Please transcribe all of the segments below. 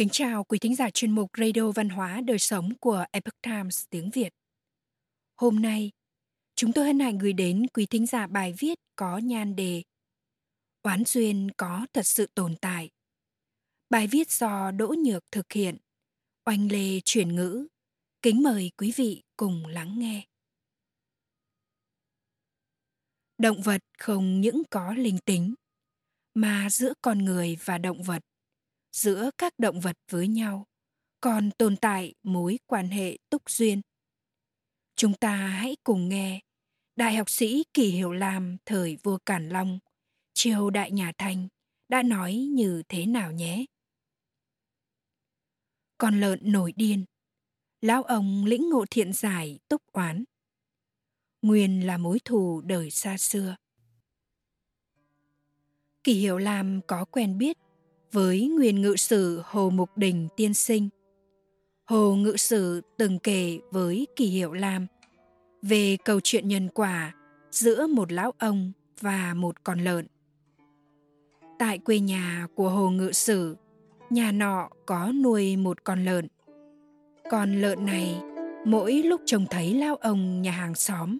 Kính chào quý thính giả chuyên mục Radio Văn hóa Đời Sống của Epoch Times tiếng Việt. Hôm nay, chúng tôi hân hạnh gửi đến quý thính giả bài viết có nhan đề Oán duyên có thật sự tồn tại. Bài viết do Đỗ Nhược thực hiện, oanh lê chuyển ngữ. Kính mời quý vị cùng lắng nghe. Động vật không những có linh tính, mà giữa con người và động vật giữa các động vật với nhau, còn tồn tại mối quan hệ túc duyên. Chúng ta hãy cùng nghe đại học sĩ kỳ hiểu lam, thời vua cản long, triều đại nhà thanh đã nói như thế nào nhé? Con lợn nổi điên, lão ông lĩnh ngộ thiện giải túc oán. Nguyên là mối thù đời xa xưa. Kỳ hiểu lam có quen biết với nguyên ngự sử Hồ Mục Đình tiên sinh. Hồ ngự sử từng kể với Kỳ Hiệu Lam về câu chuyện nhân quả giữa một lão ông và một con lợn. Tại quê nhà của Hồ ngự sử, nhà nọ có nuôi một con lợn. Con lợn này mỗi lúc trông thấy lao ông nhà hàng xóm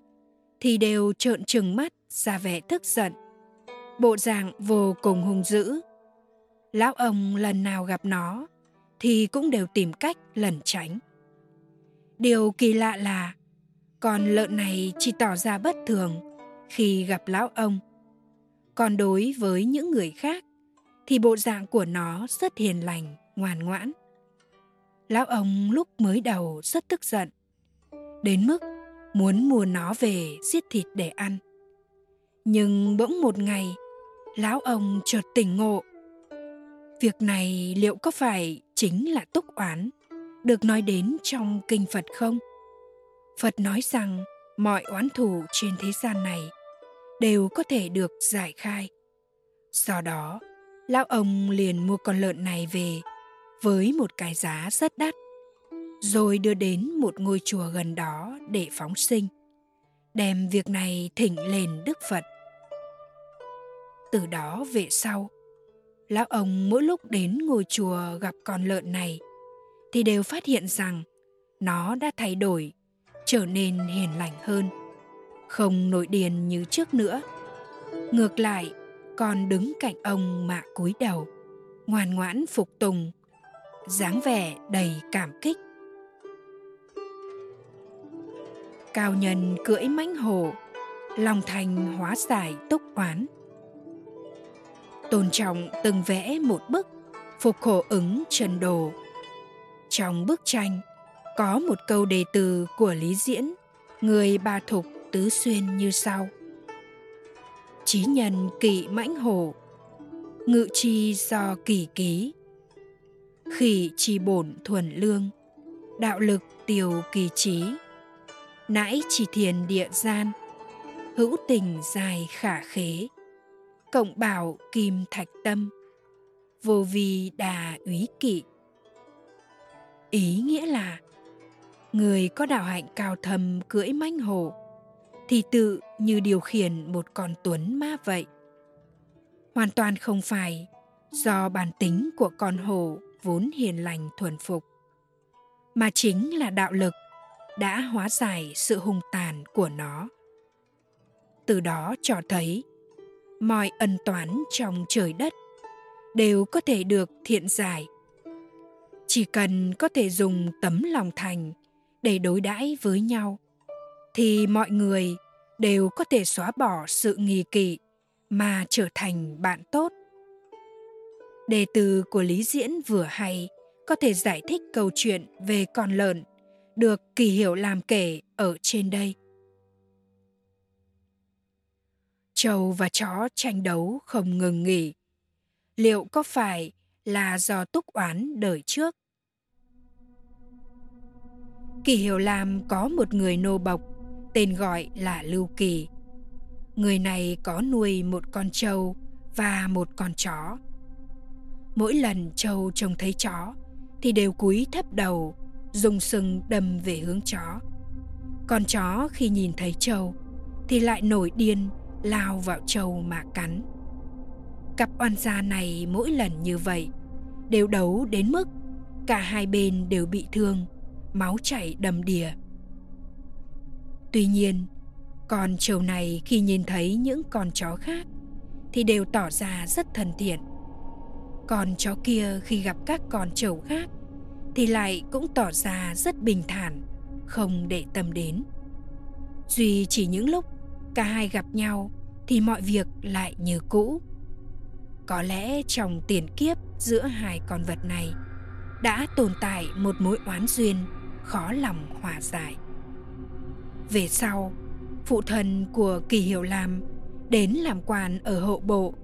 thì đều trợn trừng mắt ra vẻ tức giận. Bộ dạng vô cùng hung dữ lão ông lần nào gặp nó, thì cũng đều tìm cách lẩn tránh. Điều kỳ lạ là, con lợn này chỉ tỏ ra bất thường khi gặp lão ông. Còn đối với những người khác, thì bộ dạng của nó rất hiền lành, ngoan ngoãn. Lão ông lúc mới đầu rất tức giận, đến mức muốn mua nó về giết thịt để ăn. Nhưng bỗng một ngày, lão ông chợt tỉnh ngộ. Việc này liệu có phải chính là túc oán được nói đến trong kinh Phật không? Phật nói rằng mọi oán thù trên thế gian này đều có thể được giải khai. Do đó, lão ông liền mua con lợn này về với một cái giá rất đắt, rồi đưa đến một ngôi chùa gần đó để phóng sinh, đem việc này thỉnh lên Đức Phật. Từ đó về sau, lão ông mỗi lúc đến ngôi chùa gặp con lợn này, thì đều phát hiện rằng nó đã thay đổi, trở nên hiền lành hơn, không nổi điên như trước nữa. Ngược lại con đứng cạnh ông mà cúi đầu, ngoan ngoãn phục tùng, dáng vẻ đầy cảm kích. Cao nhân cưỡi mãnh hổ, lòng thành hóa giải túc oán tôn trọng từng vẽ một bức, phục khổ ứng trần đồ. Trong bức tranh, có một câu đề từ của lý diễn, người ba thục tứ xuyên như sau. Trí nhân kỵ mãnh hổ, ngự chi do kỳ ký. Khỉ chi bổn thuần lương, đạo lực tiều kỳ trí. Nãi chỉ thiền địa gian, hữu tình dài khả khế cộng bảo kim thạch tâm. Vô vi đà úy kỵ. Ý nghĩa là, người có đạo hạnh cao thầm cưỡi manh hồ thì tự như điều khiển một con tuấn ma vậy. Hoàn toàn không phải do bản tính của con hồ vốn hiền lành thuần phục, mà chính là đạo lực đã hóa giải sự hung tàn của nó. Từ đó cho thấy mọi ân toán trong trời đất đều có thể được thiện giải. Chỉ cần có thể dùng tấm lòng thành để đối đãi với nhau, thì mọi người đều có thể xóa bỏ sự nghi kỵ mà trở thành bạn tốt. Đề từ của lý diễn vừa hay có thể giải thích câu chuyện về con lợn được kỳ hiểu làm kể ở trên đây. Trâu và chó tranh đấu không ngừng nghỉ. Liệu có phải là do túc oán đời trước? Kỳ hiểu lam có một người nô bộc, tên gọi là lưu kỳ. Người này có nuôi một con trâu và một con chó. Mỗi lần trâu trông thấy chó thì đều cúi thấp đầu dùng sừng đâm về hướng chó. Con chó khi nhìn thấy trâu thì lại nổi điên lao vào trâu mà cắn cặp oan gia này mỗi lần như vậy đều đấu đến mức cả hai bên đều bị thương, máu chảy đầm đìa. Tuy nhiên, con trâu này khi nhìn thấy những con chó khác thì đều tỏ ra rất thân thiện. Con chó kia khi gặp các con trâu khác thì lại cũng tỏ ra rất bình thản, không để tâm đến. Duy chỉ những lúc cả hai gặp nhau thì mọi việc lại như cũ. Có lẽ trong tiền kiếp giữa hai con vật này đã tồn tại một mối oán duyên khó lòng hòa giải. Về sau, phụ thân của Kỳ Hiểu Lam đến làm quan ở hộ bộ.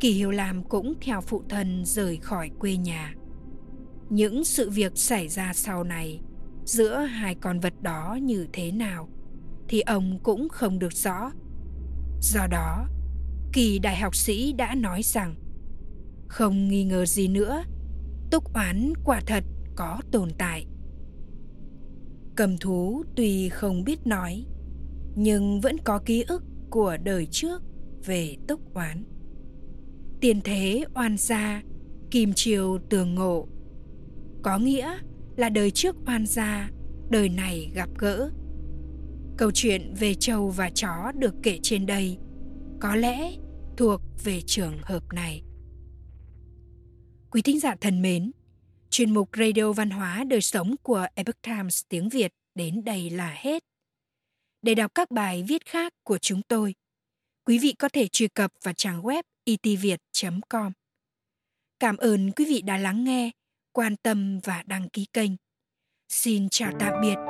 Kỳ Hiểu Lam cũng theo phụ thân rời khỏi quê nhà. Những sự việc xảy ra sau này giữa hai con vật đó như thế nào thì ông cũng không được rõ. Do đó, Kỳ đại học sĩ đã nói rằng không nghi ngờ gì nữa, túc oán quả thật có tồn tại. Cầm thú tuy không biết nói, nhưng vẫn có ký ức của đời trước về túc oán. Tiền thế oan gia, kim triều tường ngộ. Có nghĩa là đời trước oan gia, đời này gặp gỡ. Câu chuyện về trâu và chó được kể trên đây có lẽ thuộc về trường hợp này. Quý thính giả thân mến, chuyên mục Radio Văn hóa Đời Sống của Epoch Times tiếng Việt đến đây là hết. Để đọc các bài viết khác của chúng tôi, quý vị có thể truy cập vào trang web itviet.com. Cảm ơn quý vị đã lắng nghe, quan tâm và đăng ký kênh. Xin chào tạm biệt